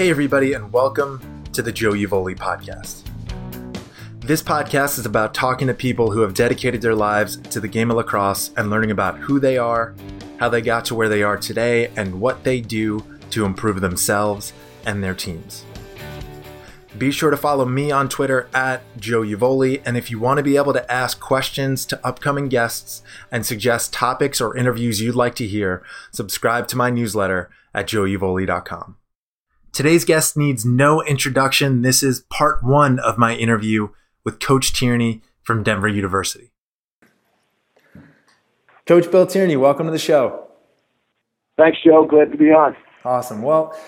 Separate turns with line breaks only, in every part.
Hey, everybody, and welcome to the Joe Yevoli podcast. This podcast is about talking to people who have dedicated their lives to the game of lacrosse and learning about who they are, how they got to where they are today, and what they do to improve themselves and their teams. Be sure to follow me on Twitter at Joe Yevoli, and if you want to be able to ask questions to upcoming guests and suggest topics or interviews you'd like to hear, subscribe to my newsletter at joeyevoli.com. Today's guest needs no introduction. This is part one of my interview with Coach Tierney from Denver University. Coach Bill Tierney, welcome to the show.
Thanks, Joe. Glad to be on.
Awesome. Well,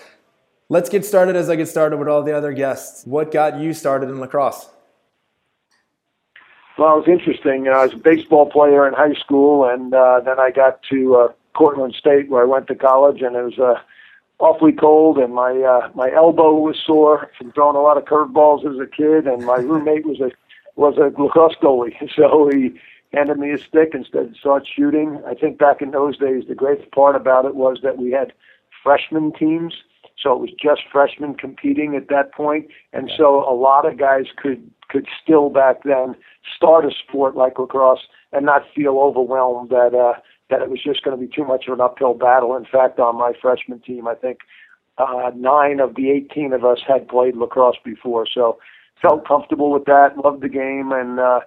let's get started as I get started with all the other guests. What got you started in lacrosse?
Well, it was interesting. I was a baseball player in high school, and uh, then I got to uh, Cortland State, where I went to college, and it was uh, awfully cold, and my uh, my elbow was sore from throwing a lot of curveballs as a kid, and my roommate was a was a lacrosse goalie, so he handed me a stick instead of start shooting. I think back in those days, the great part about it was that we had freshman teams, so it was just freshmen competing at that point, and so a lot of guys could could still back then start a sport like lacrosse and not feel overwhelmed that uh, that it was just going to be too much of an uphill battle. In fact, on my freshman team, I think uh, nine of the 18 of us had played lacrosse before, so felt comfortable with that. Loved the game, and uh,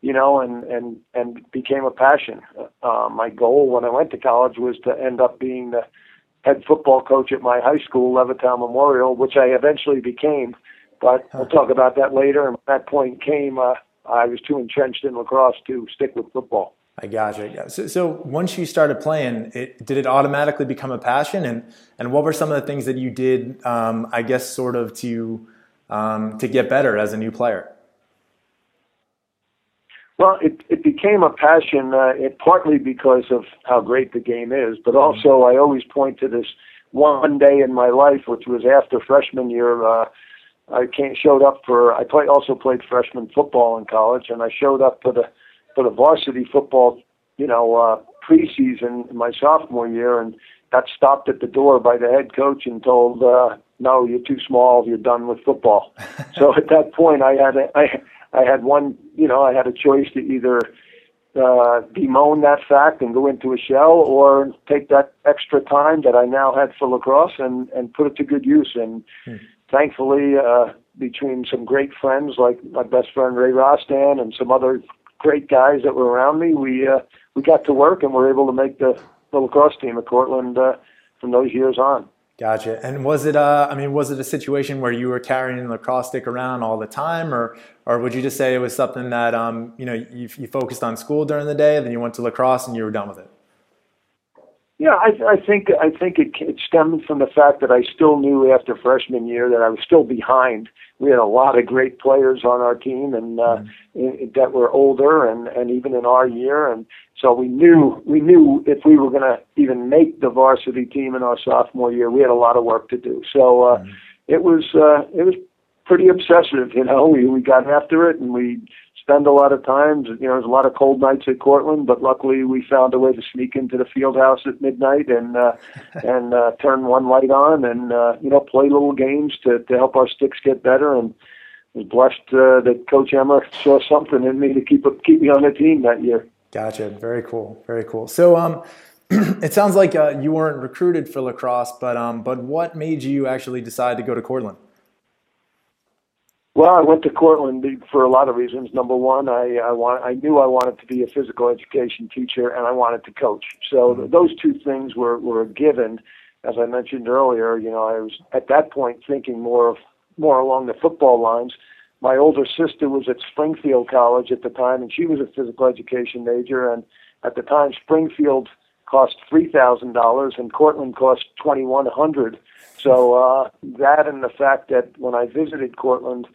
you know, and and and became a passion. Uh, my goal when I went to college was to end up being the head football coach at my high school, Levittown Memorial, which I eventually became. But we'll talk about that later. And when that point came, uh, I was too entrenched in lacrosse to stick with football.
I gotcha. So, so once you started playing, it, did it automatically become a passion? And and what were some of the things that you did? Um, I guess sort of to um, to get better as a new player.
Well, it it became a passion. Uh, it partly because of how great the game is, but mm-hmm. also I always point to this one day in my life, which was after freshman year. Uh, I came, showed up for. I play, also played freshman football in college, and I showed up for the for the varsity football, you know, uh, preseason in my sophomore year, and got stopped at the door by the head coach and told, uh, "No, you're too small. You're done with football." so at that point, I had a, I I had one, you know, I had a choice to either uh, bemoan that fact and go into a shell, or take that extra time that I now had for lacrosse and and put it to good use. And hmm. thankfully, uh, between some great friends like my best friend Ray Rostan and some other great guys that were around me, we uh, we got to work and were able to make the, the lacrosse team at Cortland uh, from those years on.
Gotcha. And was it? Uh, I mean, was it a situation where you were carrying lacrosse stick around all the time, or or would you just say it was something that um, you know you, you focused on school during the day, then you went to lacrosse and you were done with it?
Yeah, I, I think I think it, it stemmed from the fact that I still knew after freshman year that I was still behind. We had a lot of great players on our team, and uh, mm in, that were older, and and even in our year, and so we knew we knew if we were going to even make the varsity team in our sophomore year, we had a lot of work to do. So uh, mm it was uh, it was pretty obsessive. You know, we we got after it, and we spend a lot of times. You know, there's a lot of cold nights at Cortland, but luckily we found a way to sneak into the field house at midnight and uh, and uh, turn one light on and uh, you know play little games to to help our sticks get better. And was blessed uh, that Coach Emmer saw something in me to keep keep me on the team that year.
Gotcha. Very cool. Very cool. So um. it sounds like uh, you weren't recruited for lacrosse, but um, but what made you actually decide to go to Cortland?
Well, I went to Cortland for a lot of reasons. Number one, I I, want, I knew I wanted to be a physical education teacher, and I wanted to coach. So mm-hmm. those two things were were given. As I mentioned earlier, you know, I was at that point thinking more of more along the football lines. My older sister was at Springfield College at the time, and she was a physical education major. And at the time, Springfield cost three thousand dollars, and Cortland cost twenty one hundred. So uh, that and the fact that when I visited Cortland,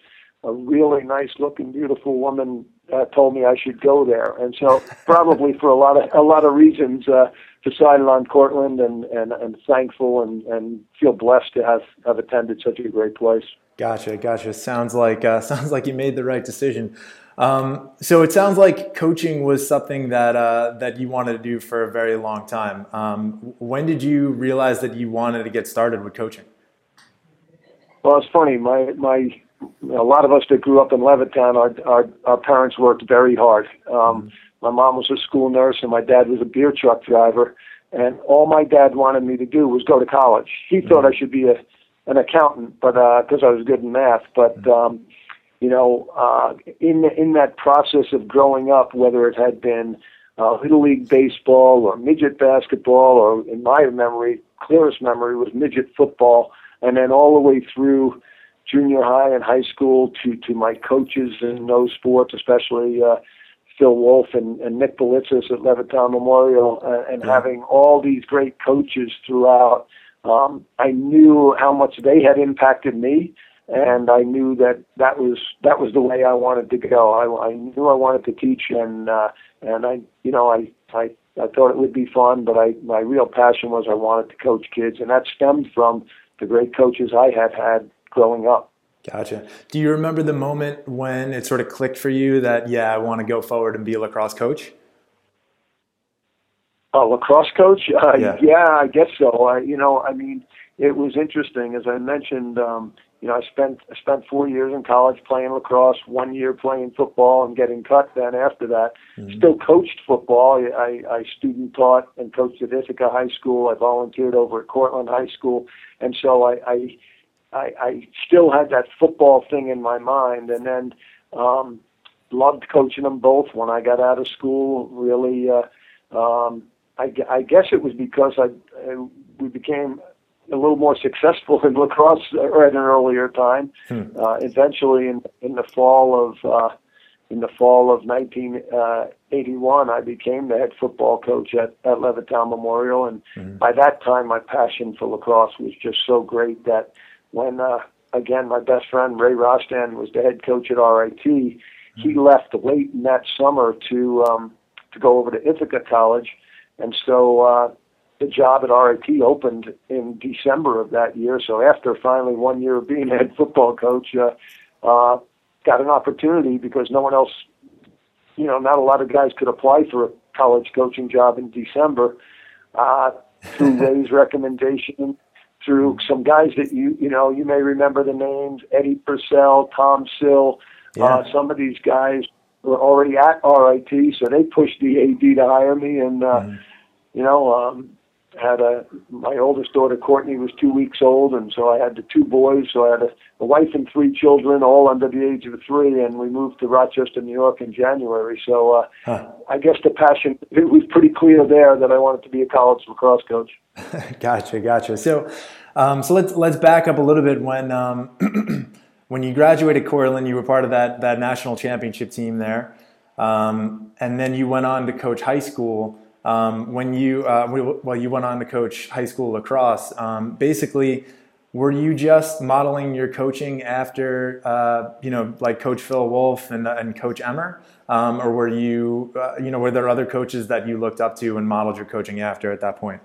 a really nice looking, beautiful woman uh, told me I should go there, and so probably for a lot of a lot of reasons, uh, decided on Cortland, and and and thankful and and feel blessed to have have attended such a great place.
Gotcha, gotcha. Sounds like uh, sounds like you made the right decision. Um, so it sounds like coaching was something that uh, that you wanted to do for a very long time. Um, when did you realize that you wanted to get started with coaching?
Well, it's funny. My my a lot of us that grew up in Levittown, our our, our parents worked very hard. Um, mm-hmm. My mom was a school nurse, and my dad was a beer truck driver. And all my dad wanted me to do was go to college. He mm-hmm. thought I should be a an accountant, but because uh, I was good in math. But mm-hmm. um, you know, uh, in in that process of growing up, whether it had been uh, little league baseball or midget basketball, or in my memory, clearest memory was midget football, and then all the way through junior high and high school to to my coaches in those sports, especially uh, Phil Wolf and, and Nick Belitzis at Levittown Memorial, uh, and yeah. having all these great coaches throughout. Um, I knew how much they had impacted me, and I knew that that was that was the way I wanted to go. I, I knew I wanted to teach, and uh, and I, you know, I I I thought it would be fun, but I my real passion was I wanted to coach kids, and that stemmed from the great coaches I had had growing up.
Gotcha. Do you remember the moment when it sort of clicked for you that yeah, I want to go forward and be a lacrosse coach?
A lacrosse coach? Uh, yeah. yeah, I guess so. I, you know, I mean, it was interesting as I mentioned. Um, you know, I spent I spent four years in college playing lacrosse, one year playing football and getting cut. Then after that, mm-hmm. still coached football. I, I student taught and coached at Ithaca High School. I volunteered over at Cortland High School, and so I, I I, I still had that football thing in my mind, and then um, loved coaching them both. When I got out of school, really, uh, um, I, I guess it was because I, I we became a little more successful in lacrosse at an earlier time. Hmm. Uh, eventually, in in the fall of uh, in the fall of 1981, I became the head football coach at, at Levittown Memorial, and hmm by that time, my passion for lacrosse was just so great that when uh, again my best friend Ray Rostan was the head coach at RIT, he hmm. left late in that summer to um, to go over to Ithaca College, and so. Uh, the job at RIT opened in December of that year. So after finally one year of being head football coach, uh, uh, got an opportunity because no one else, you know, not a lot of guys could apply for a college coaching job in December. Uh, through Ray's recommendation, through some guys that you you know you may remember the names Eddie Purcell, Tom Sill, yeah. uh, some of these guys were already at RIT, so they pushed the AD to hire me, and uh, mm. you know um, had a my oldest daughter Courtney was two weeks old, and so I had the two boys. So I had a, a wife and three children, all under the age of three, and we moved to Rochester, New York in January. So uh, huh. I guess the passion it was pretty clear there that I wanted to be a college lacrosse coach.
gotcha, gotcha. So, um, so let's let's back up a little bit when. Um, when you graduated Cortland, you were part of that that national championship team there, um, and then you went on to coach high school. Um, when you uh, well, you went on to coach high school lacrosse. Um, basically, were you just modeling your coaching after uh, you know like Coach Phil Wolf and, and Coach Emmer, um, or were you uh, you know were there other coaches that you looked up to and modeled your coaching after at that point?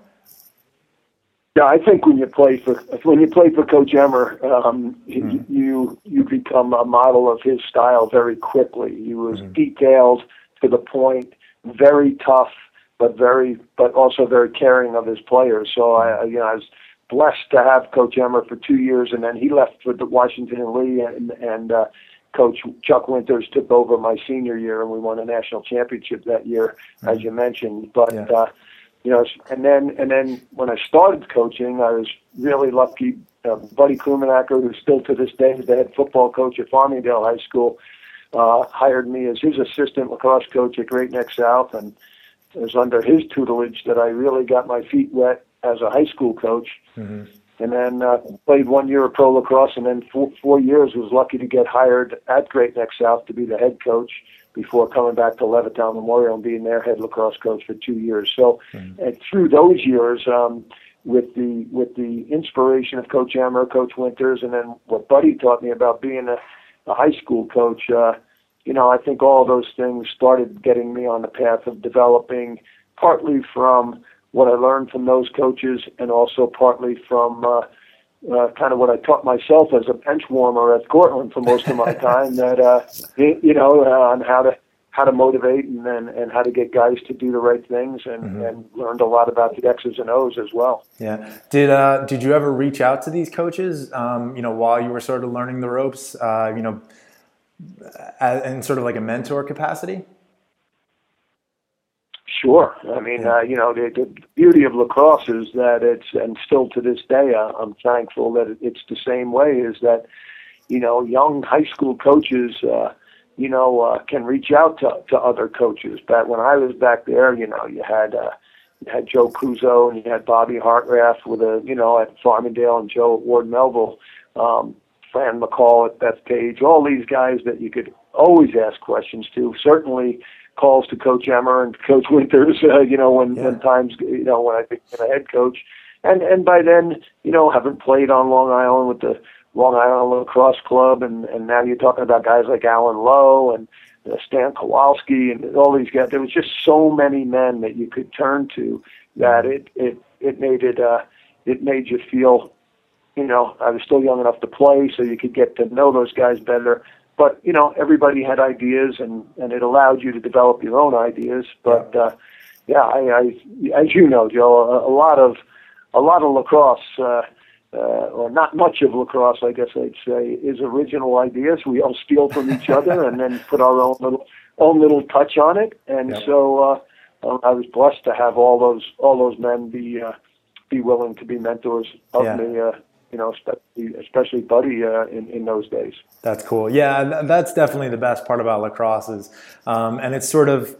Yeah, I think when you play for when you play for Coach Emmer, um, mm-hmm. you you become a model of his style very quickly. He was mm-hmm. detailed to the point, very tough but very, but also very caring of his players. So I, you know, I was blessed to have Coach Emmer for two years, and then he left for the Washington and Lee, and, and uh, Coach Chuck Winters took over my senior year, and we won a national championship that year, mm-hmm. as you mentioned. But yeah. uh, you know, and then and then when I started coaching, I was really lucky. Uh, Buddy Krumenacker, who's still to this day the head football coach at Farmingdale High School, uh, hired me as his assistant lacrosse coach at Great Neck South, and it was under his tutelage that I really got my feet wet as a high school coach. Mm-hmm. And then uh, played one year of pro lacrosse, and then four, four years was lucky to get hired at Great Neck South to be the head coach before coming back to Levittown Memorial and being their head lacrosse coach for two years. So, mm-hmm. and through those years, um, with the with the inspiration of Coach Emmer, Coach Winters, and then what Buddy taught me about being a, a high school coach, uh, you know, I think all those things started getting me on the path of developing, partly from what I learned from those coaches, and also partly from uh, uh, kind of what I taught myself as a bench warmer at Cortland for most of my time. that uh, you know, uh, on how to how to motivate and and, and how to get guys to do the right things, and, mm-hmm. and learned a lot about the X's and O's as well.
Yeah. Did uh, did you ever reach out to these coaches? Um, you know, while you were sort of learning the ropes, uh, you know, in sort of like a mentor capacity.
Sure. I mean, yeah. uh, you know, the, the beauty of lacrosse is that it's, and still to this day, uh, I'm thankful that it's the same way. Is that, you know, young high school coaches. Uh, you know, uh, can reach out to, to other coaches. But when I was back there, you know, you had uh, you had Joe Cuozzo and you had Bobby Hartranft with a, you know, at Farmingdale and Joe at Ward Melville, um, Fran McCall at Bethpage, all these guys that you could always ask questions to. Certainly calls to Coach Emmer and Coach Winters, uh, you know, when, yeah. when times, you know, when I became a head coach. And, and by then, you know, haven't played on Long Island with the Long Island Lacrosse Club, and and now you're talking about guys like Alan Lowe and uh, Stan Kowalski and all these guys. There was just so many men that you could turn to that it it it made it uh it made you feel, you know, I was still young enough to play, so you could get to know those guys better. But you know, everybody had ideas, and and it allowed you to develop your own ideas. But uh, yeah, I, I as you know, Joe, a, a lot of a lot of lacrosse. Uh, uh, or not much of lacrosse, I guess I'd say, is original ideas. We all steal from each other and then put our own little own little touch on it. And so uh, uh, I was blessed to have all those all those men be uh, be willing to be mentors of yeah. me. Uh, you know, especially, Buddy uh, in in those days.
That's cool. Yeah, that's definitely the best part about lacrosse is, um, and it's sort of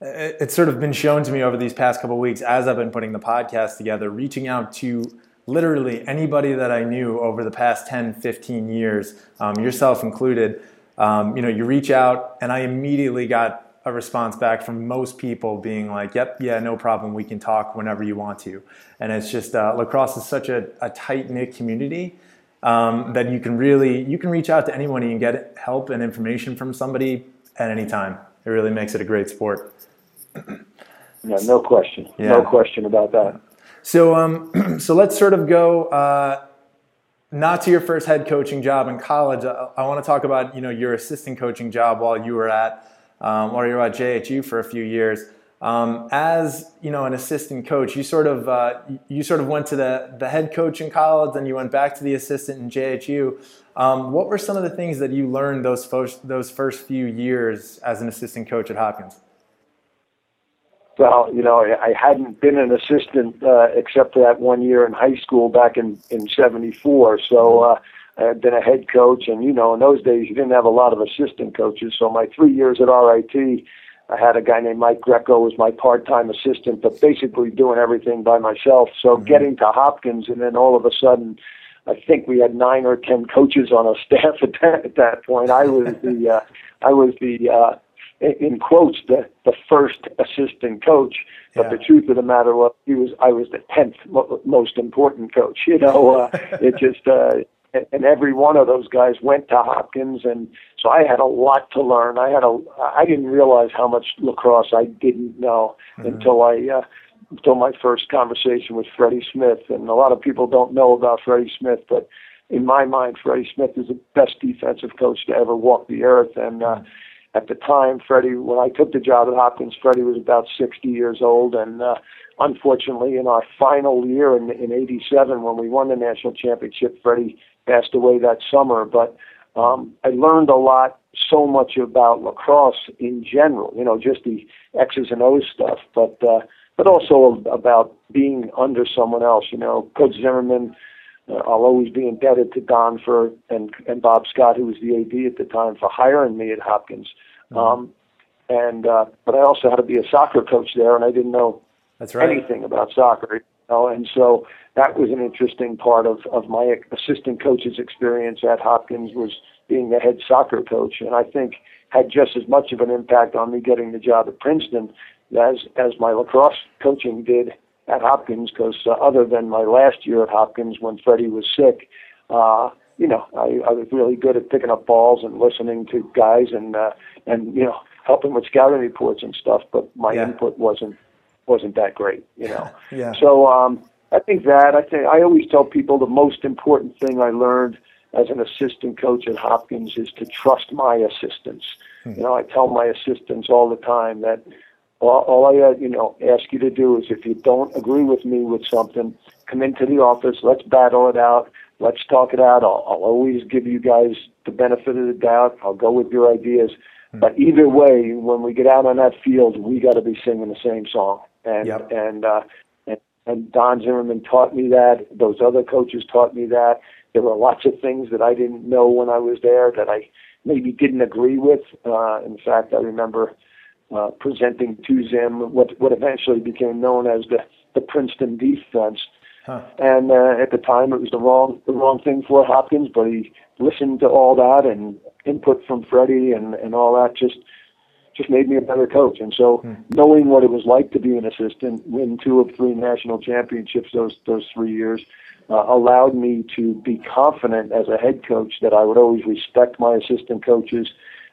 it's sort of been shown to me over these past couple weeks as I've been putting the podcast together, reaching out to literally anybody that I knew over the past 10, 15 years, um, yourself included, um, you know, you reach out and I immediately got a response back from most people being like, yep, yeah, no problem. We can talk whenever you want to. And it's just, uh, lacrosse is such a, a tight knit community um, that you can really, you can reach out to anyone and get help and information from somebody at any time. It really makes it a great sport.
Yeah, no question. Yeah. No question about that.
So, um, so let's sort of go uh, not to your first head coaching job in college. I, I want to talk about you know your assistant coaching job while you were at um, while you were at JHU for a few years. Um, as you know, an assistant coach, you sort of uh, you sort of went to the the head coach in college, then you went back to the assistant in JHU. Um, what were some of the things that you learned those first those first few years as an assistant coach at Hopkins?
well, you know, I hadn't been an assistant uh, except for that one year in high school back in in '74. So uh, I had been a head coach, and you know, in those days you didn't have a lot of assistant coaches. So my three years at RIT, I had a guy named Mike Greco as my part-time assistant, but basically doing everything by myself. So mm-hmm. getting to Hopkins, and then all of a sudden. I think we had nine or ten coaches on our staff at that, at that point. I was the uh, I was the uh, in quotes the the first assistant coach but yeah. the truth of the matter was he was I was the tenth mo- most important coach you know uh, it just uh and every one of those guys went to Hopkins and so I had a lot to learn I had a I didn't realize how much lacrosse I didn't know mm-hmm. until I uh until my first conversation with Freddie Smith and a lot of people don't know about Freddie Smith but in my mind Freddie Smith is the best defensive coach to ever walk the earth and uh mm-hmm at the time, Freddie, when I took the job at Hopkins, Freddie was about 60 years old. And uh, unfortunately, in our final year in, in 87, when we won the national championship, Freddie passed away that summer. But um, I learned a lot, so much about lacrosse in general, you know, just the X's and O's stuff, but, uh, but also about being under someone else. You know, Coach Zimmerman, uh, I'll always be indebted to Don for and and Bob Scott, who was the AD at the time, for hiring me at Hopkins. Mm-hmm. Um, and uh, but I also had to be a soccer coach there, and I didn't know
That's right.
anything about soccer. Know? And so that was an interesting part of of my assistant coach's experience at Hopkins was being the head soccer coach, and I think had just as much of an impact on me getting the job at Princeton as as my lacrosse coaching did at Hopkins because uh, other than my last year at Hopkins when Freddie was sick, uh, you know, I, I was really good at picking up balls and listening to guys and uh, and you know helping with scouting reports and stuff. But my yeah. input wasn't wasn't that great, you know.
yeah.
So um, I think that I think I always tell people the most important thing I learned as an assistant coach at Hopkins is to trust my assistants. Hmm. You know, I tell my assistants all the time that all, all I, uh, you know, ask you to do is if you don't agree with me with something, come into the office. Let's battle it out. Let's talk it out. I'll, I'll always give you guys the benefit of the doubt. I'll go with your ideas. Hmm. But either way, when we get out on that field, we got to be singing the same song. And yep. and, uh, and and Don Zimmerman taught me that. Those other coaches taught me that. There were lots of things that I didn't know when I was there that I maybe didn't agree with. Uh, in fact, I remember uh, presenting to Zim what what eventually became known as the the Princeton defense. Huh. And uh, at the time, it was the wrong the wrong thing for Hopkins, but he listened to all that and input from Freddie and and all that just just made me a better coach. And so, hmm. knowing what it was like to be an assistant, win two of three national championships those those three years, uh, allowed me to be confident as a head coach that I would always respect my assistant coaches,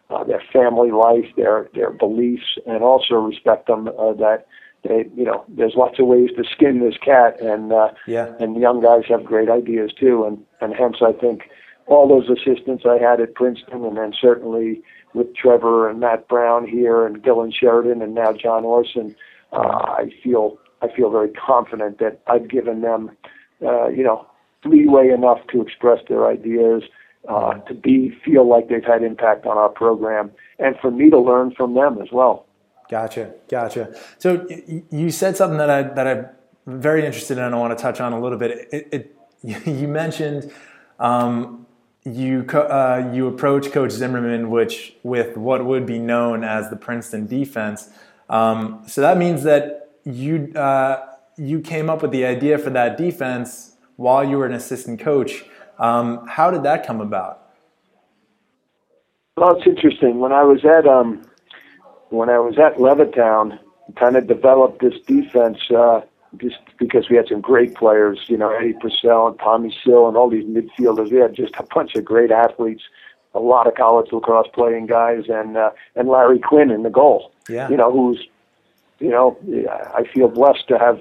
uh, their family life, their their beliefs, and also respect them uh, that they you know there's lots of ways to skin this cat, and uh, yeah, and young guys have great ideas too, and and hence I think all those assistants I had at Princeton, and then certainly with Trevor and Matt Brown here, and Dylan Sheridan, and now John Orson, uh, I feel I feel very confident that I've given them uh, you know, leeway enough to express their ideas, uh, to be feel like they've had impact on our program, and for me to learn from them as well.
Gotcha, gotcha. So you said something that I that I'm very interested in. and I want to touch on a little bit. It, it you mentioned um, you uh, you approach Coach Zimmerman, which with what would be known as the Princeton defense. Um, so that means that you uh, you came up with the idea for that defense while you were an assistant coach. Um, how did that come about?
Well, it's interesting. When I was at um, when I was at Levittown, kind of developed this defense uh, just because we had some great players. You know, Eddie Purcell and Tommy Sill and all these midfielders. We had just a bunch of great athletes. A lot of college lacrosse playing guys, and uh, and Larry Quinn in the goal. Yeah. You know, who's, you know, I feel blessed to have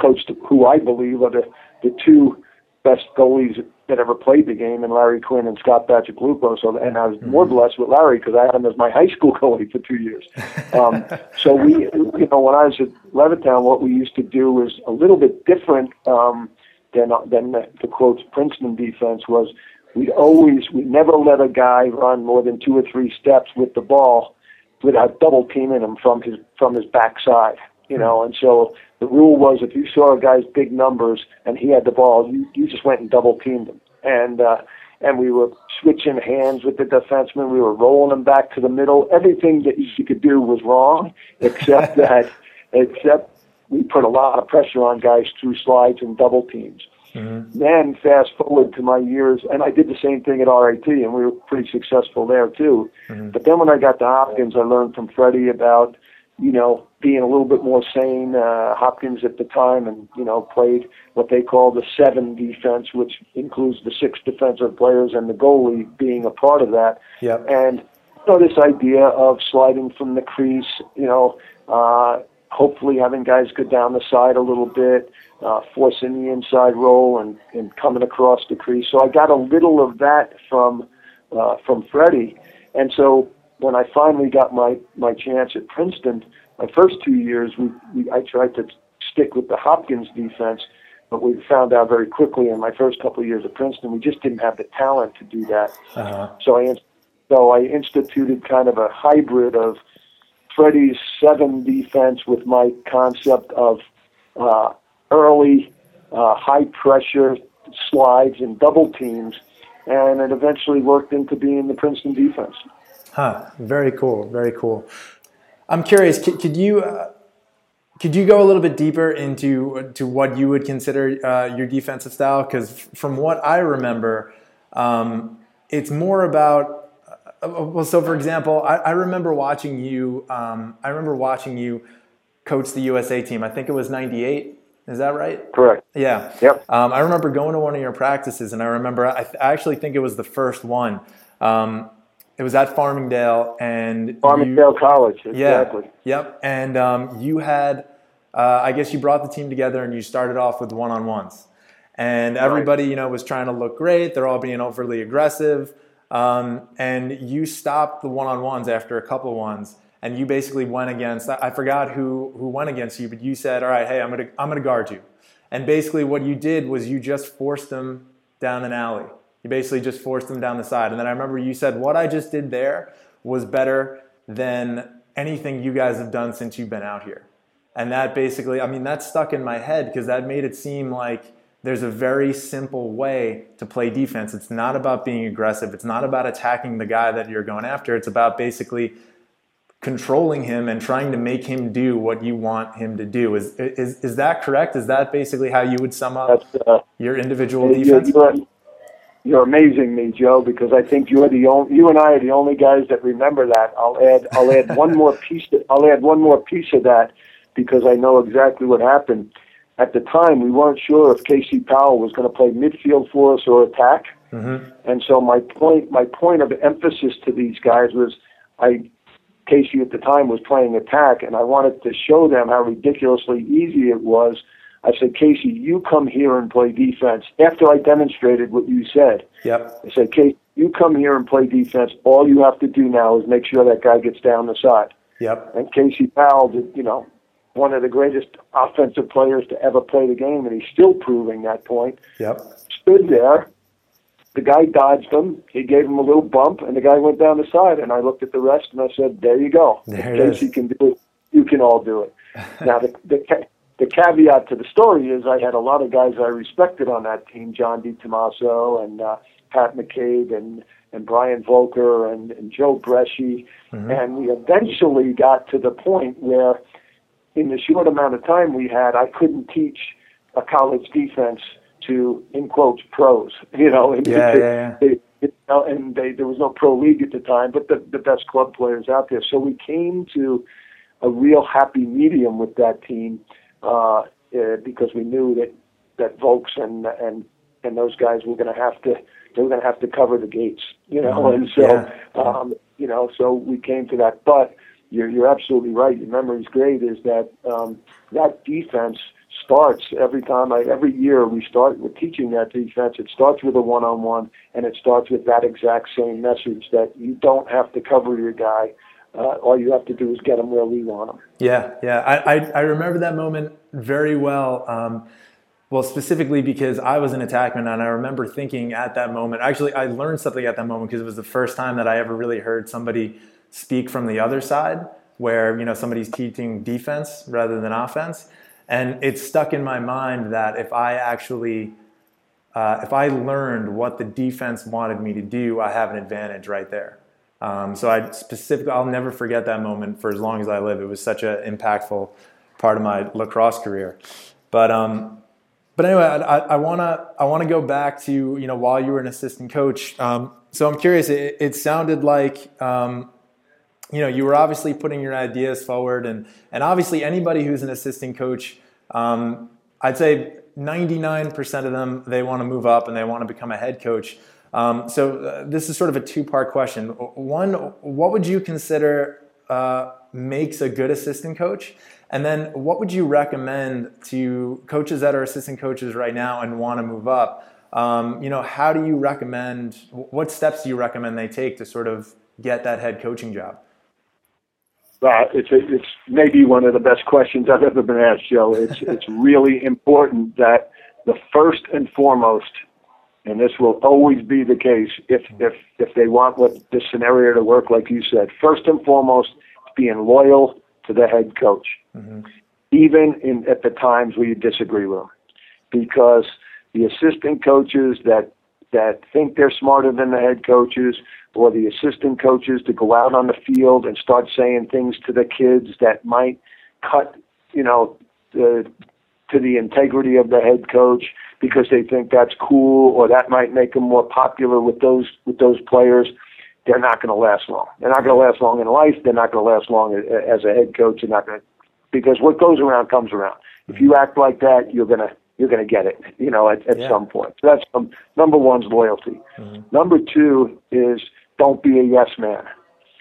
coached who I believe are the, the two best goalies that ever played the game, and Larry Quinn and Scott Bacigalupo. So, and I was mm-hmm. more blessed with Larry because I had him as my high school goalie for two years. Um, so we, you know, when I was at Levittown, what we used to do was a little bit different um, than than the, the quotes Princeton defense was. We'd always, we never let a guy run more than two or three steps with the ball without double teaming him from his from his backside you know, and so the rule was if you saw a guy's big numbers and he had the ball, you you just went and double teamed him, and uh, and we were switching hands with the defenseman, we were rolling him back to the middle. Everything that you could do was wrong, except that except we put a lot of pressure on guys through slides and double teams. Mm-hmm. Then fast forward to my years, and I did the same thing at RIT, and we were pretty successful there too. Mm-hmm. But then when I got to Hopkins, I learned from Freddie about you know, being a little bit more sane. Uh, Hopkins at the time, and you know, played what they call the seven defense, which includes the six defensive players and the goalie being a part of that.
Yep.
And you know, this idea of sliding from the crease, you know, uh, hopefully having guys go down the side a little bit, uh, forcing the inside roll and, and coming across the crease. So I got a little of that from uh, from Freddie, and so when I finally got my my chance at Princeton, my first two years, we, we I tried to stick with the Hopkins defense, but we found out very quickly in my first couple of years at Princeton, we just didn't have the talent to do that. Uh-huh. So I so I instituted kind of a hybrid of Freddie's seven defense with my concept of uh, early uh, high pressure slides and double teams, and it eventually worked into being the Princeton defense.
Huh. Very cool. Very cool. I'm curious. Could, could you uh, could you go a little bit deeper into to what you would consider uh, your defensive style? Because from what I remember, um, it's more about. Uh, well, so for example, I, I remember watching you. Um, I remember watching you coach the USA team. I think it was '98. Is that right?
Correct.
Yeah.
Yep.
Um, I remember going to one of your practices, and I remember I, th- I actually think it was the first one. Um, it was at Farmingdale and
Farmingdale you, College. Exactly.
Yeah. Yep. And um, you had, uh, I guess, you brought the team together and you started off with one on ones, and everybody, right. you know, was trying to look great. They're all being overly aggressive. um, and you stopped the one on ones after a couple of ones, and you basically went against. I forgot who who went against you, but you said, "All right, hey, I'm gonna I'm gonna guard you," and basically what you did was you just forced them down an alley. You basically just forced them down the side, and then I remember you said, "What I just did there was better than anything you guys have done since you've been out here." And that basically, I mean, that stuck in my head because that made it seem like there's a very simple way to play defense. It's not about being aggressive. It's not about attacking the guy that you're going after. It's about basically controlling him and trying to make him do what you want him to do. Is is is that correct? Is that basically how you would sum up uh, your individual defense?
You're, you're, you're, amazing me, Joe, because I think you're the only you and I are the only guys that remember that. I'll add I'll add one more piece. To, I'll add one more piece of that because I know exactly what happened at the time, we weren't sure if Casey Powell was going to play midfield for us or attack. Mm-hmm. And so my point, my point of emphasis to these guys was, I, Casey at the time was playing attack, and I wanted to show them how ridiculously easy it was. I said, Casey, you come here and play defense. After I demonstrated what you said,
yep.
I said, Casey, you come here and play defense. All you have to do now is make sure that guy gets down the side.
Yep.
And Casey Powell did, you know, one of the greatest offensive players to ever play the game, and he's still proving that point.
Yep.
Stood there. The guy dodged him. He gave him a little bump, and the guy went down the side. And I looked at the rest, and I said, "There you go.
There
Casey can do it. You can all do it." now, the, the the caveat to the story is I had a lot of guys I respected on that team: John DiTomaso and uh, Pat McCabe and and Brian Voelker and, and Joe Breschi. Mm-hmm. And we eventually got to the point where in the short amount of time we had, I couldn't teach a college defense to, in quotes, pros. You know,
and yeah, yeah, yeah. They,
you know, and they, there was no pro league at the time, but the, the best club players out there. So we came to a real happy medium with that team uh, uh, because we knew that that Volks and and and those guys were going to have to they were going to have to cover the gates, you know, mm-hmm. and so yeah. um, you know, so we came to that, but you're, you're absolutely right. Your memory's great. Is that um, that defense starts every time I every year we start with teaching that defense. It starts with a one-on-one, and it starts with that exact same message that you don't have to cover your guy. Uh, all you have to do is get them where we want them.
Yeah, yeah. I, I, I remember that moment very well. Um, well, specifically because I was an attackman, and I remember thinking at that moment. Actually, I learned something at that moment because it was the first time that I ever really heard somebody speak from the other side where you know somebody's teaching defense rather than offense and it stuck in my mind that if i actually uh, if i learned what the defense wanted me to do i have an advantage right there um, so i specifically i'll never forget that moment for as long as i live it was such an impactful part of my lacrosse career but um, but anyway, I want to I want to go back to you know while you were an assistant coach. Um, so I'm curious. It, it sounded like um, you know, you were obviously putting your ideas forward, and and obviously anybody who's an assistant coach, um, I'd say 99% of them they want to move up and they want to become a head coach. Um, so uh, this is sort of a two-part question. One, what would you consider uh, makes a good assistant coach? And then, what would you recommend to coaches that are assistant coaches right now and want to move up? Um, you know, how do you recommend? What steps do you recommend they take to sort of get that head coaching job?
Uh, it's it's maybe one of the best questions I've ever been asked, Joe. It's it's really important that the first and foremost, and this will always be the case if if if they want what this scenario to work, like you said, first and foremost, being loyal to the head coach, mm-hmm. even in at the times where you disagree with them, because the assistant coaches that that think they're smarter than the head coaches or the assistant coaches to go out on the field and start saying things to the kids that might cut, you know, the, to the integrity of the head coach because they think that's cool or that might make them more popular with those with those players. They're not going to last long. They're not going to last long in life. They're not going to last long as a head coach. They're not going to because what goes around comes around. If you act like that, you're going to you're going to get it, you know, at, at yeah. some point. So that's um, number one's loyalty. Mm-hmm. Number two is don't be a yes man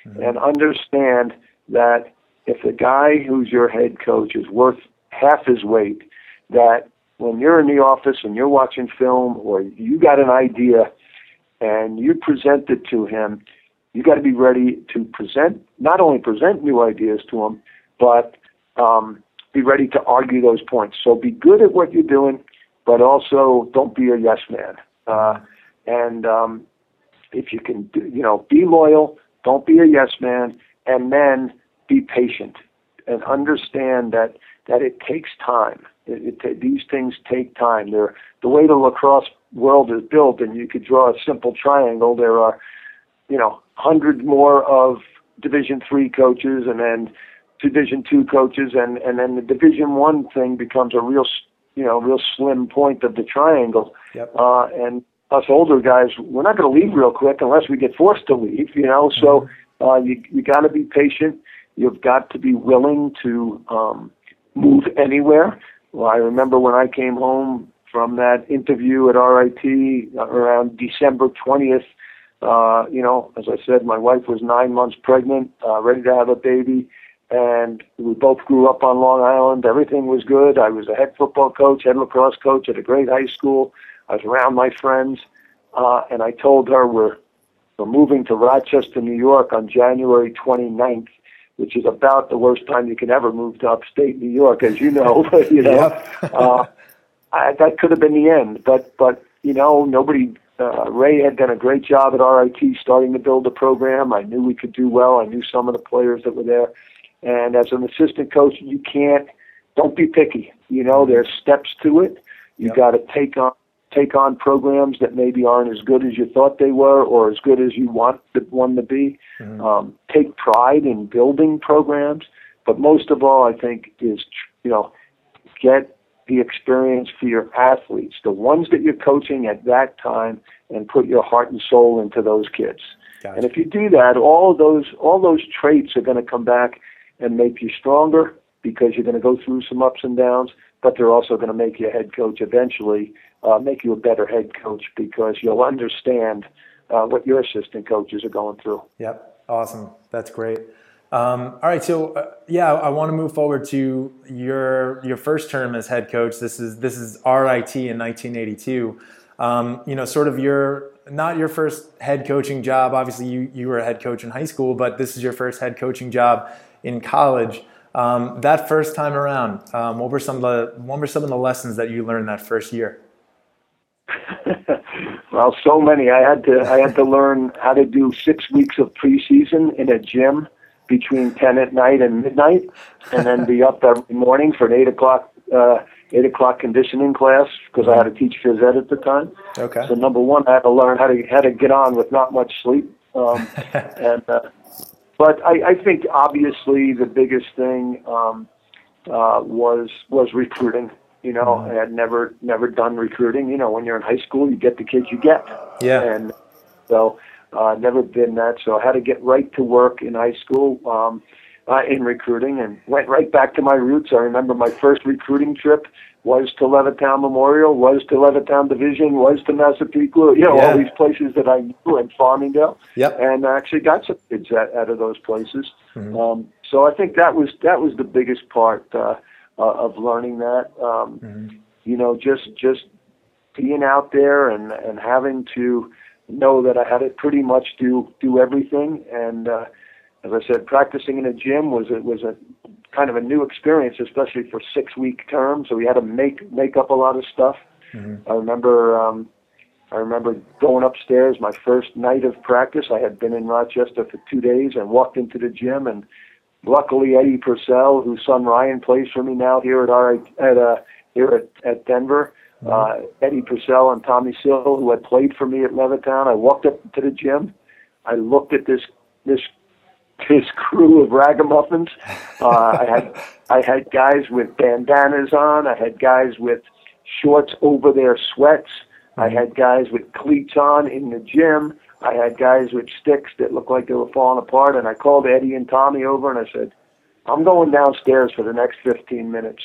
mm-hmm. and understand that if the guy who's your head coach is worth half his weight, that when you're in the office and you're watching film or you got an idea, and you present it to him, you got to be ready to present, not only present new ideas to him, but um, be ready to argue those points. So be good at what you're doing, but also don't be a yes man. Uh, and um, if you can, do, you know, be loyal, don't be a yes man, and then be patient and understand that that it takes time. It, it, these things take time. They're, the way the lacrosse world is built, and you could draw a simple triangle. There are, you know, hundreds more of Division three coaches, and then Division two coaches, and and then the Division one thing becomes a real, you know, real slim point of the triangle.
Yep.
Uh, and us older guys, we're not going to leave real quick unless we get forced to leave. You know, so
Mm-hmm.
uh, you you got to be patient. You've got to be willing to um, move anywhere. Well, I remember when I came home from that interview at RIT around December 20th. Uh, you know, as I said, my wife was nine months pregnant, uh, ready to have a baby, and we both grew up on Long Island. Everything was good. I was a head football coach, head lacrosse coach at a great high school. I was around my friends, uh, and I told her we're we're moving to Rochester, New York on January 29th, which is about the worst time you can ever move to upstate New York, as you know. you know, uh, I, that could have been the end. But but you know, nobody. Uh, Ray had done a great job at RIT starting to build the program. I knew we could do well. I knew some of the players that were there, and as an assistant coach, you can't. Don't be picky. You know, there's steps to it. You
Yep.
got to take on take on programs that maybe aren't as good as you thought they were or as good as you want the one to be.
Mhm.
Um, take pride in building programs, but most of all, I think is you know get the experience for your athletes, the ones that you're coaching at that time, and put your heart and soul into those kids.
Gotcha.
And if you do that, all of those all those traits are going to come back and make you stronger because you're going to go through some ups and downs. But they're also going to make you a head coach eventually, uh, make you a better head coach because you'll understand uh, what your assistant coaches are going through.
Yep. Awesome. That's great. Um, all right. So uh, yeah, I want to move forward to your your first term as head coach. This is this is RIT in 1982. Um, you know, sort of your not your first head coaching job. Obviously, you you were a head coach in high school, but this is your first head coaching job in college. Um, that first time around, um, what were some of the what were some of the lessons that you learned that first year?
well, so many. I had to I had to learn how to do six weeks of preseason in a gym between ten at night and midnight, and then be up every morning for an eight o'clock uh, eight o'clock conditioning class because I had to teach phys ed at the time.
Okay.
So number one, I had to learn how to how to get on with not much sleep. Um, and uh, but I, I think obviously the biggest thing um, uh, was was recruiting. You know, I had never never done recruiting. You know, when you're in high school, you get the kids you get.
Yeah.
And so, uh, never been that. So I had to get right to work in high school um, uh, in recruiting, and went right back to my roots. I remember my first recruiting trip was to Levittown Memorial, was to Levittown Division, was to Massapequa. You know,
Yeah.
all these places that I knew in Farmingdale
Yep.
and I actually got some kids out, out of those places.
Mhm.
Um, so I think that was that was the biggest part uh, uh, of learning that. Um,
Mhm.
You know, just just being out there and and having to know that I had to pretty much do do everything. And uh, as I said, practicing in a gym was it was a kind of a new experience, especially for six week term. So we had to make make up a lot of stuff.
Mhm.
I remember um, I remember going upstairs my first night of practice. I had been in Rochester for two days and walked into the gym and luckily Eddie Purcell, whose son Ryan plays for me now here at our at uh, here at, at Denver. Uh, Eddie Purcell and Tommy Sill, who had played for me at Levittown. I walked up to the gym. I looked at this this this crew of ragamuffins. Uh, I had I had guys with bandanas on. I had guys with shorts over their sweats. I had guys with cleats on in the gym. I had guys with sticks that looked like they were falling apart. And I called Eddie and Tommy over and I said, I'm going downstairs for the next 15 minutes.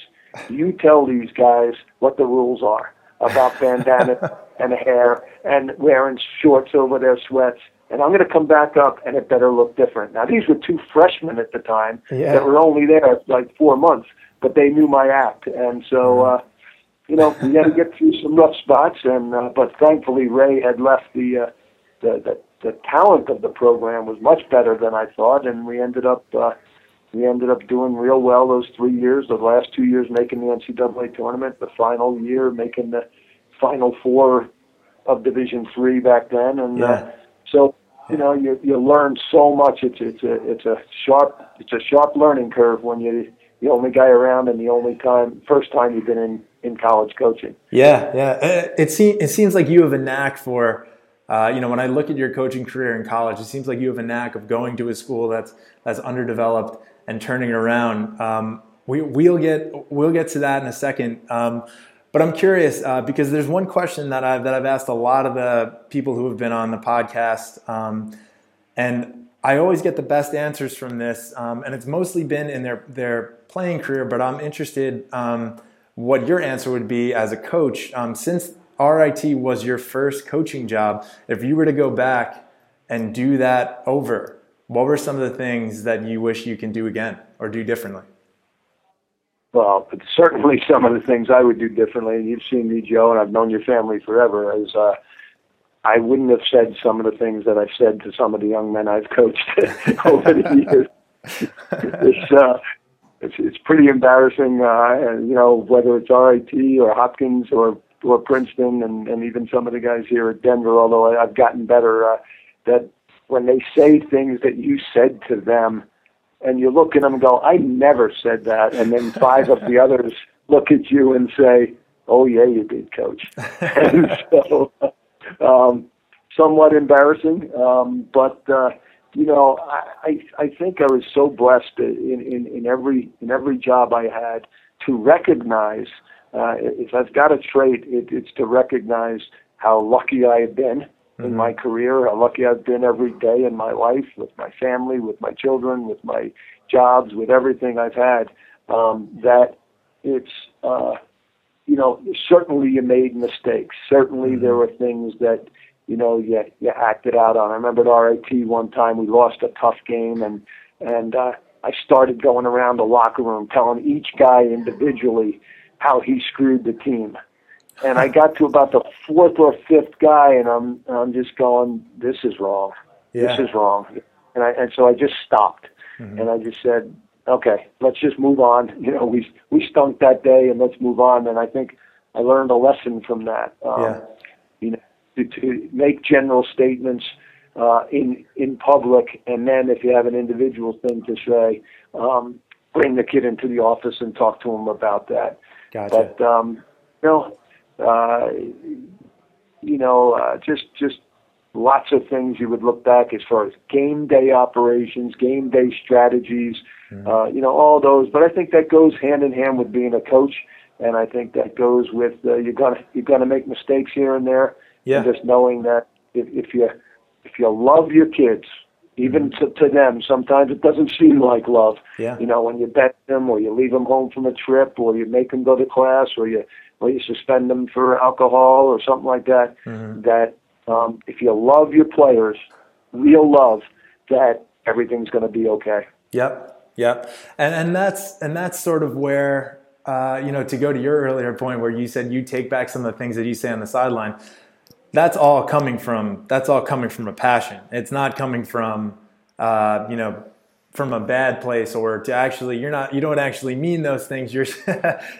You tell these guys what the rules are about bandana and hair and wearing shorts over their sweats. And I'm going to come back up and it better look different. Now, these were two freshmen at the time
Yeah.
that were only there like four months, but they knew my act. And so, uh, you know, we had to get through some rough spots. And, uh, but thankfully, Ray had left the, uh, the, the the talent of the program was much better than I thought, and we ended up uh, we ended up doing real well those three years. The last two years making the NCAA tournament, the final year making the Final Four of Division Three back then, and uh, yeah. uh, so you know you you learn so much. It's it's a it's a sharp it's a sharp learning curve when you the only guy around and the only time first time you've been in in college coaching.
Yeah, yeah. Uh, it seems it seems like you have a knack for. Uh, you know, when I look at your coaching career in college, it seems like you have a knack of going to a school that's that's underdeveloped and turning it around. Um, we, we'll get we'll get to that in a second. Um, but I'm curious uh, because there's one question that I've that I've asked a lot of the people who have been on the podcast, um, and I always get the best answers from this, um, and it's mostly been in their their playing career. But I'm interested um, what your answer would be as a coach um, since RIT was your first coaching job. If you were to go back and do that over, what were some of the things that you wish you can do again or do differently?
Well, certainly some of the things I would do differently. And you've seen me, Joe, and I've known your family forever. Is uh, I wouldn't have said some of the things that I've said to some of the young men I've coached over the years. it's, uh, it's it's pretty embarrassing. Uh, you know, whether it's RIT or Hopkins or or Princeton, and and even some of the guys here at Denver. Although I, I've gotten better, uh, that when they say things that you said to them and you look at them and go, I never said that. And then five of the others look at you and say, Oh, yeah, you did, coach. and so, um, somewhat embarrassing. Um, but, uh, you know, I, I think I was so blessed in, in, in every in every job I had to recognize uh, if I've got a trait, it, it's to recognize how lucky I have been mm-hmm. in my career, how lucky I've been every day in my life with my family, with my children, with my jobs, with everything I've had. Um, that it's, uh, you know, certainly you made mistakes. Certainly mm-hmm. there were things that, you know, you, you acted out on. I remember at RIT one time we lost a tough game and, and, uh, I started going around the locker room telling each guy individually how he screwed the team and I got to about the fourth or fifth guy, and I'm I'm just going, this is wrong, yeah. this is wrong, and I and so I just stopped, mm-hmm. and I just said, okay, let's just move on. You know, we we stunk that day, and let's move on. And I think I learned a lesson from that. Um, yeah. You know, to, to make general statements uh, in in public, and then if you have an individual thing to say, um, bring the kid into the office and talk to him about that.
Gotcha.
But um, you know, uh, you know, uh, just just lots of things you would look back as far as game day operations, game day strategies, mm-hmm. uh, you know, all those. But I think that goes hand in hand with being a coach, and I think that goes with uh, you're gonna you're gonna make mistakes here and there.
Yeah.
And just knowing that if, if you if you love your kids, even mm-hmm. to, to them, sometimes it doesn't seem like love.
Yeah.
You know, when you bet them or you leave them home from a trip or you make them go to class or you or you suspend them for alcohol or something like that. Mm-hmm. That um, if you love your players, real love, that everything's going to be okay.
Yep, yep, and and that's and that's sort of where. Uh, you know, to go to your earlier point where you said you take back some of the things that you say on the sideline, that's all coming from that's all coming from a passion. It's not coming from uh, you know from a bad place or to actually you're not you don't actually mean those things you're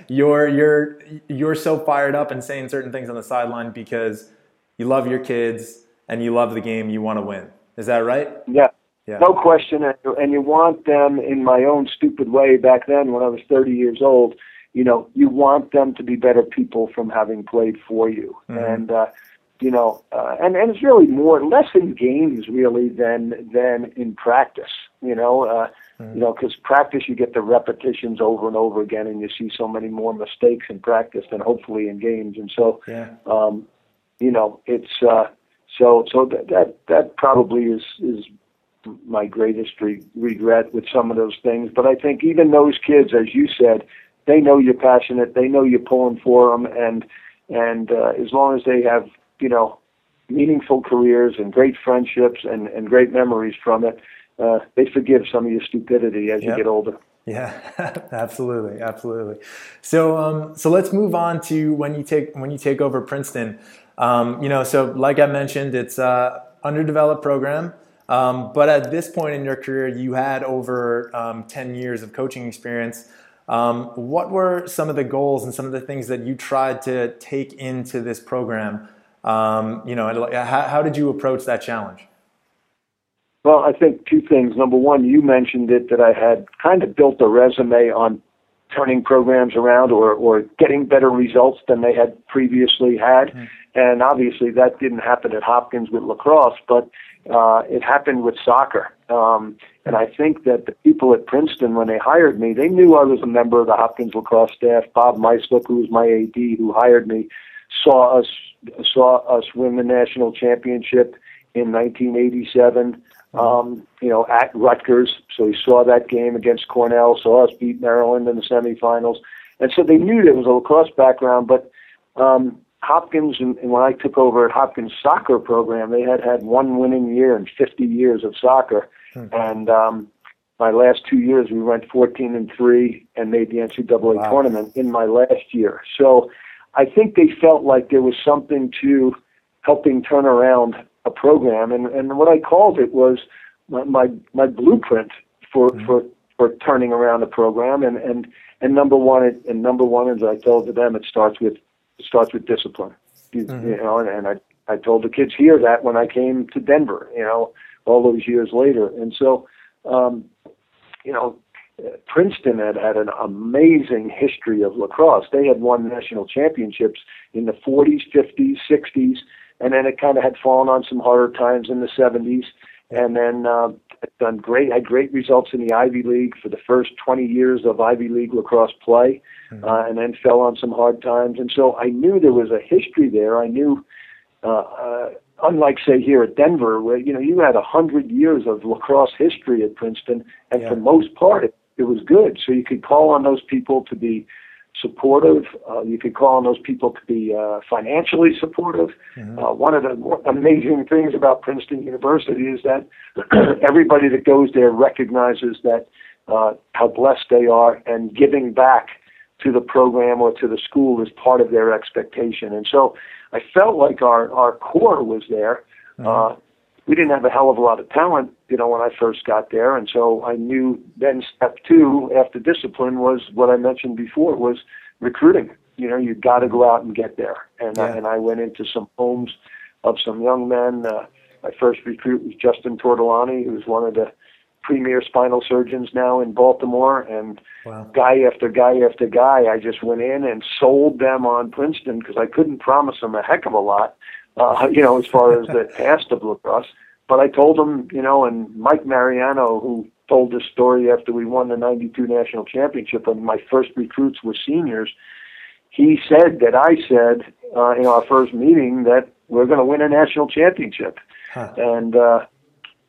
you're you're you're so fired up and saying certain things on the sideline because you love your kids and you love the game you want to win is that right
yeah yeah. No question, and you want them in my own stupid way back then when I was 30 years old. You know, you want them to be better people from having played for you, mm-hmm. and uh, you know, uh, and and it's really more less in games really than than in practice. You know, uh, mm-hmm. you know, because practice you get the repetitions over and over again, and you see so many more mistakes in practice than hopefully in games. And so,
yeah.
um, you know, it's uh, so so that that that probably is is my greatest re- regret with some of those things. But I think even those kids, as you said, they know you're passionate. They know you're pulling for them, and and uh, as long as they have you know, meaningful careers and great friendships and, and great memories from it, uh, they forgive some of your stupidity as yep. you get older.
Yeah, absolutely, absolutely. So, um, so let's move on to when you take when you take over Princeton. Um, you know, so like I mentioned, it's uh, underdeveloped program. Um, but at this point in your career, you had over um, 10 years of coaching experience. Um, what were some of the goals and some of the things that you tried to take into this program? Um, you know, how, how did you approach that challenge?
Well, I think two things. Number one, you mentioned it that I had kind of built a resume on turning programs around or, or getting better results than they had previously had. Mm-hmm. And obviously that didn't happen at Hopkins with lacrosse, but uh, it happened with soccer. Um, and I think that the people at Princeton, when they hired me, they knew I was a member of the Hopkins lacrosse staff. Bob Myslik, who was my AD, who hired me, saw us saw us win the national championship in 1987 um, you know, at Rutgers. So he saw that game against Cornell, saw us beat Maryland in the semifinals. And so they knew there was a lacrosse background, but um, Hopkins, and, and when I took over at Hopkins soccer program, they had had one winning year in 50 years of soccer. Hmm. And um, my last two years, we went 14 and 3 and made the NCAA wow. tournament in my last year. So I think they felt like there was something to helping turn around a program, and and what I called it was my my, my blueprint for mm-hmm. for for turning around a program. And and and number one, it, and number one, as I told them, it starts with it starts with discipline. You, mm-hmm. you know, and, and I I told the kids here that when I came to Denver, you know, all those years later, and so. Um, you know, Princeton had had an amazing history of lacrosse. They had won national championships in the 40s, 50s, 60s, and then it kind of had fallen on some harder times in the 70s, and then uh, done great, had great results in the Ivy League for the first 20 years of Ivy League lacrosse play, mm-hmm. uh, and then fell on some hard times. And so I knew there was a history there. I knew, uh, uh, unlike say here at Denver, where you know you had a hundred years of lacrosse history at Princeton, and yeah. for most part it, it was good. So you could call on those people to be supportive. Uh, you could call on those people to be uh, financially supportive. Mm-hmm. Uh, one of the amazing things about Princeton University is that everybody that goes there recognizes that uh, how blessed they are, and giving back to the program or to the school is part of their expectation. And so, I felt like our our core was there. Mm-hmm. We didn't have a hell of a lot of talent, you know, when I first got there, and so I knew then step two after discipline was what I mentioned before was recruiting. You know, you got to go out and get there, and yeah. I, and I went into some homes of some young men. Uh, my first recruit was Justin Tortolani, who's one of the premier spinal surgeons now in Baltimore, and wow. guy after guy after guy, I just went in and sold them on Princeton because I couldn't promise them a heck of a lot uh, you know, as far as the past of lacrosse. But I told him, you know, and Mike Mariano, who told this story after we won the 92 national championship and my first recruits were seniors, he said that I said uh, in our first meeting that we're going to win a national championship. Huh. And uh,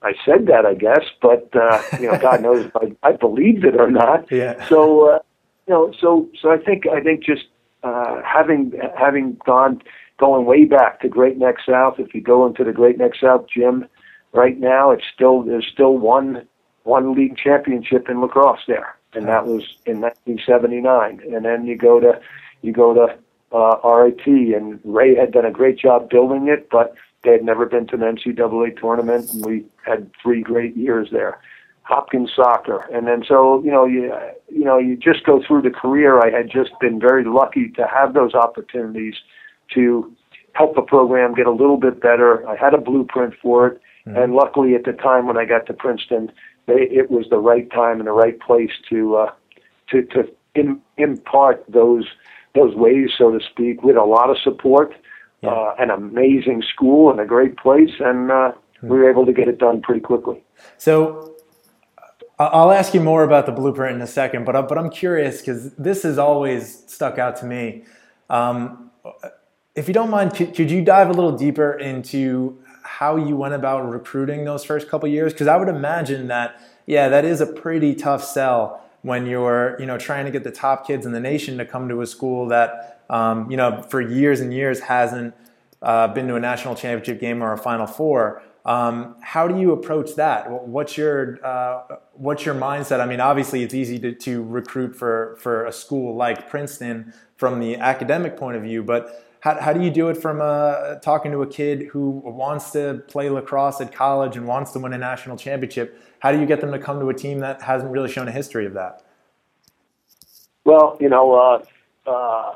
I said that, I guess, but uh, you know, God knows if I, I believed it or not.
Yeah.
So, uh, you know, so so I think I think just uh, having having gone going way back to Great Neck South. If you go into the Great Neck South gym right now, it's still there's still one one league championship in lacrosse there, and that was in 1979. And then you go to you go to uh, RIT, and Ray had done a great job building it, but they had never been to an NCAA tournament, and we had three great years there. Hopkins soccer, and then so you know you you know you just go through the career. I had just been very lucky to have those opportunities to help the program get a little bit better. I had a blueprint for it, mm-hmm. and luckily at the time when I got to Princeton, they, it was the right time and the right place to uh, to to in, impart those those ways, so to speak, with a lot of support, yeah. uh, an amazing school and a great place, and uh, mm-hmm. we were able to get it done pretty quickly.
So. I'll ask you more about the blueprint in a second, but but I'm curious because this has always stuck out to me. Um, if you don't mind, could, you dive a little deeper into how you went about recruiting those first couple years? Because I would imagine that, yeah, that is a pretty tough sell when you're, you know, trying to get the top kids in the nation to come to a school that, um, you know, for years and years hasn't uh, been to a national championship game or a Final Four. Um, how do you approach that? What's your uh, what's your mindset? I mean, obviously, it's easy to, to recruit for for a school like Princeton from the academic point of view, but how, how do you do it from uh, talking to a kid who wants to play lacrosse at college and wants to win a national championship? How do you get them to come to a team that hasn't really shown a history of that?
Well, you know, uh, uh,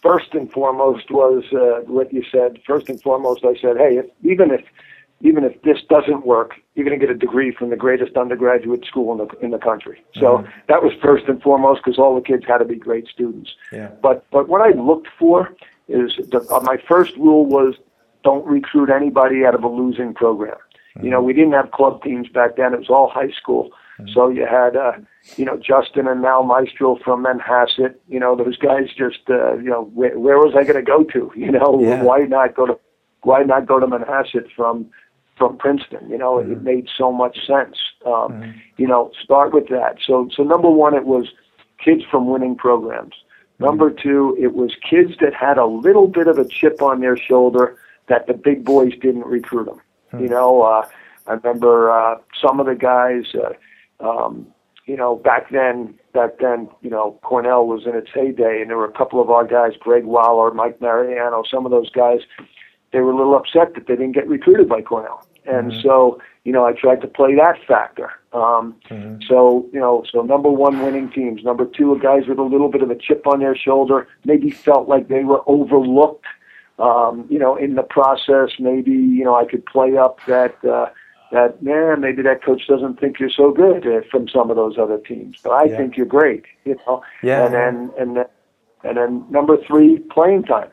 first and foremost was uh, what you said. First and foremost, I said, hey, if, even if even if this doesn't work, you're going to get a degree from the greatest undergraduate school in the in the country. So mm-hmm. that was first and foremost because all the kids had to be great students.
Yeah.
But but what I looked for is the, uh, my first rule was don't recruit anybody out of a losing program. Mm-hmm. You know, we didn't have club teams back then; it was all high school. Mm-hmm. So you had, uh, you know, Justin and Mal Maestro from Manhasset. You know, those guys just, uh, you know, where, where was I going to go to? You know,
yeah.
why not go to, why not go to Manhasset from from Princeton. You know, mm-hmm. it made so much sense. Um, mm-hmm. You know, start with that. So, so number one, it was kids from winning programs. Mm-hmm. Number two, it was kids that had a little bit of a chip on their shoulder that the big boys didn't recruit them. Mm-hmm. You know, uh, I remember uh, some of the guys. Uh, um, you know, back then, back then, you know, Cornell was in its heyday, and there were a couple of our guys, Greg Waller, Mike Mariano, some of those guys. They were a little upset that they didn't get recruited by Cornell and mm-hmm. so you know I tried to play that factor. Um, mm-hmm. So you know, so number one, winning teams. Number two, guys with a little bit of a chip on their shoulder, maybe felt like they were overlooked. Um, you know, in the process, maybe you know I could play up that. Uh, that man, maybe that coach doesn't think you're so good uh, from some of those other teams, but I yeah. think you're great, you know.
Yeah.
And then and then and then number three, playing time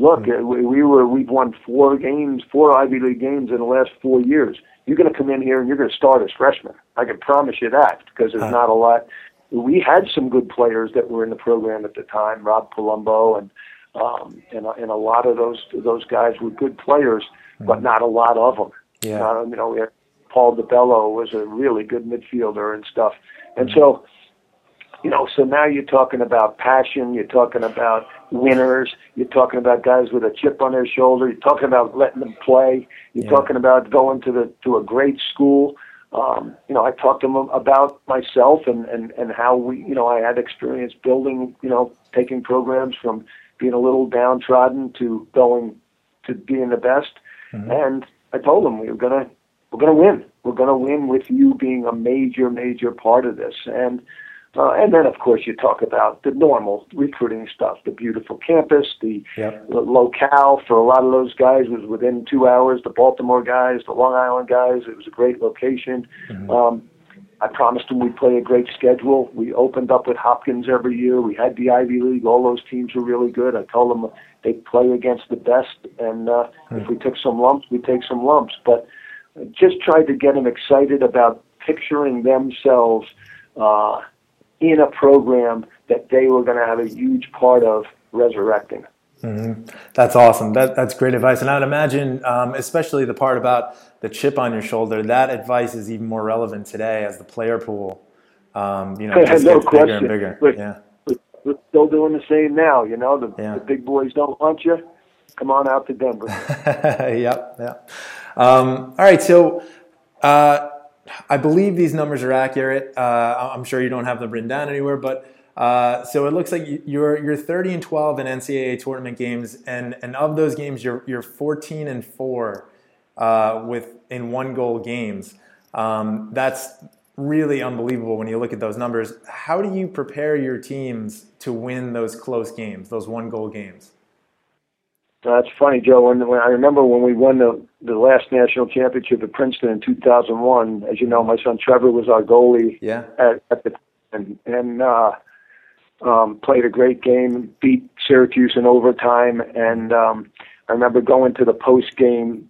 look, mm-hmm. we, we were we've won four games, four Ivy League games in the last four years. You're going to come in here and you're going to start as freshman. I can promise you that because there's not a lot. We had some good players that were in the program at the time, Rob Palumbo and um, and and a lot of those those guys were good players, mm-hmm. but not a lot of them.
Yeah,
uh, you know, Paul DeBello was a really good midfielder and stuff, and so you know, so now you're talking about passion, you're talking about winners, you're talking about guys with a chip on their shoulder, you're talking about letting them play, you're yeah. talking about going to the to a great school. Um, you know, I talked to them about myself and, and, and how we, you know, I had experience building, you know, taking programs from being a little downtrodden to going to being the best. Mm-hmm. And I told them we were gonna we're gonna win. We're gonna win with you being a major, major part of this. And uh, and then, of course, you talk about the normal recruiting stuff, the beautiful campus, the,
yep.
the locale for a lot of those guys was within two hours. The Baltimore guys, the Long Island guys, it was a great location. Mm-hmm. Um, I promised them we'd play a great schedule. We opened up with Hopkins every year. We had the Ivy League. All those teams were really good. I told them they'd play against the best, and uh, mm-hmm. if we took some lumps, we'd take some lumps. But just tried to get them excited about picturing themselves. Uh, in a program that they were going to have a huge part of resurrecting.
Mm-hmm. That's awesome. That, that's great advice. And I'd imagine, um, especially the part about the chip on your shoulder, that advice is even more relevant today as the player pool, um, you know, just
no
gets
question.
bigger and bigger.
We're,
yeah.
we're still doing the same now. You know, the,
yeah.
the big boys don't want you. Come on out to Denver.
yep. Yeah. Um, all right. So, uh, I believe these numbers are accurate. Uh, I'm sure you don't have them written down anywhere, but uh, so it looks like you're you're 30 and 12 in NCAA tournament games, and and of those games, you're you're 14 and four uh, with in one goal games. Um, that's really unbelievable when you look at those numbers. How do you prepare your teams to win those close games, those one goal games?
That's funny, Joe. When, when I remember when we won the the last national championship at Princeton in 2001. As you know, my son Trevor was our goalie.
Yeah.
At, at the and and uh, um, played a great game, beat Syracuse in overtime, and um, I remember going to the post game,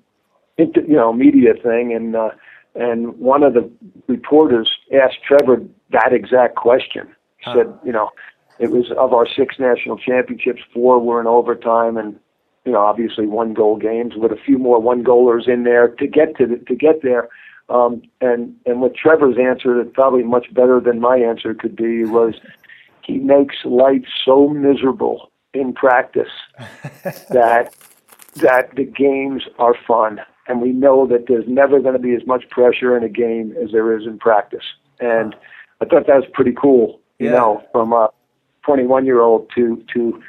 you know, media thing, and uh, and one of the reporters asked Trevor that exact question. He said, you know, it was of our six national championships, four were in overtime, and you know, obviously one goal games with a few more one goalers in there to get to the, to get there. Um, and and what Trevor's answer that probably much better than my answer could be was he makes life so miserable in practice that that the games are fun and we know that there's never going to be as much pressure in a game as there is in practice and I thought that was pretty cool you
yeah.
know from a 21 year old to to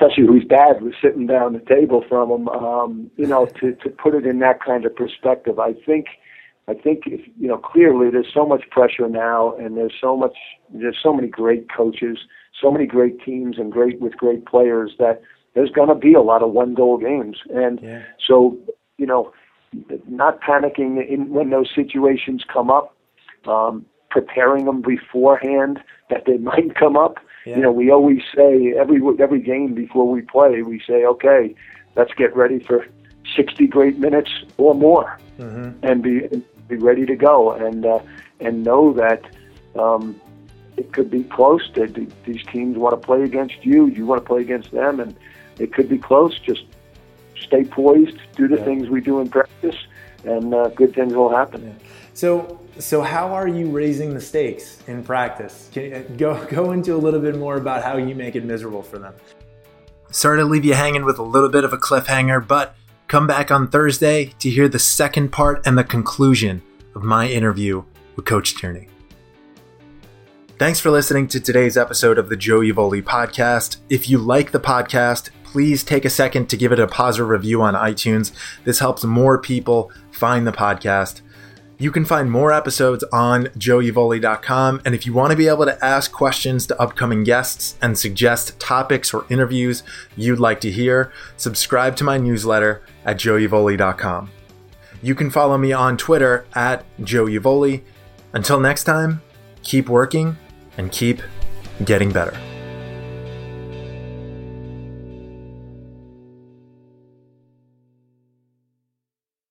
especially whose dad was sitting down the table from him. Um, you know, to to put it in that kind of perspective, I think. I think if, you know clearly there's so much pressure now, and there's so much there's so many great coaches, so many great teams, and great with great players that there's going to be a lot of one goal games, and yeah. so you know, not panicking in when those situations come up, um, preparing them beforehand that they might come up. Yeah. You know, we always say every every game before we play, we say, okay, let's get ready for 60 great minutes or more, mm-hmm. and be be ready to go, and uh, and know that. Um, it could be close. That these teams want to play against you. You want to play against them, and it could be close. Just stay poised, do the yeah. things we do in practice, and uh, good things will happen. Yeah.
So, so how are you raising the stakes in practice? Can go go into a little bit more about how you make it miserable for them? Sorry to leave you hanging with a little bit of a cliffhanger, but come back on Thursday to hear the second part and the conclusion of my interview with Coach Tierney. Thanks for listening to today's episode of the Joe Yevoli podcast. If you like the podcast, please take a second to give it a positive review on iTunes. This helps more people find the podcast. You can find more episodes on joeyevoli.com. And if you want to be able to ask questions to upcoming guests and suggest topics or interviews you'd like to hear, subscribe to my newsletter at joeyevoli.com. You can follow me on Twitter at joeevoli. Until next time, keep working and keep getting better.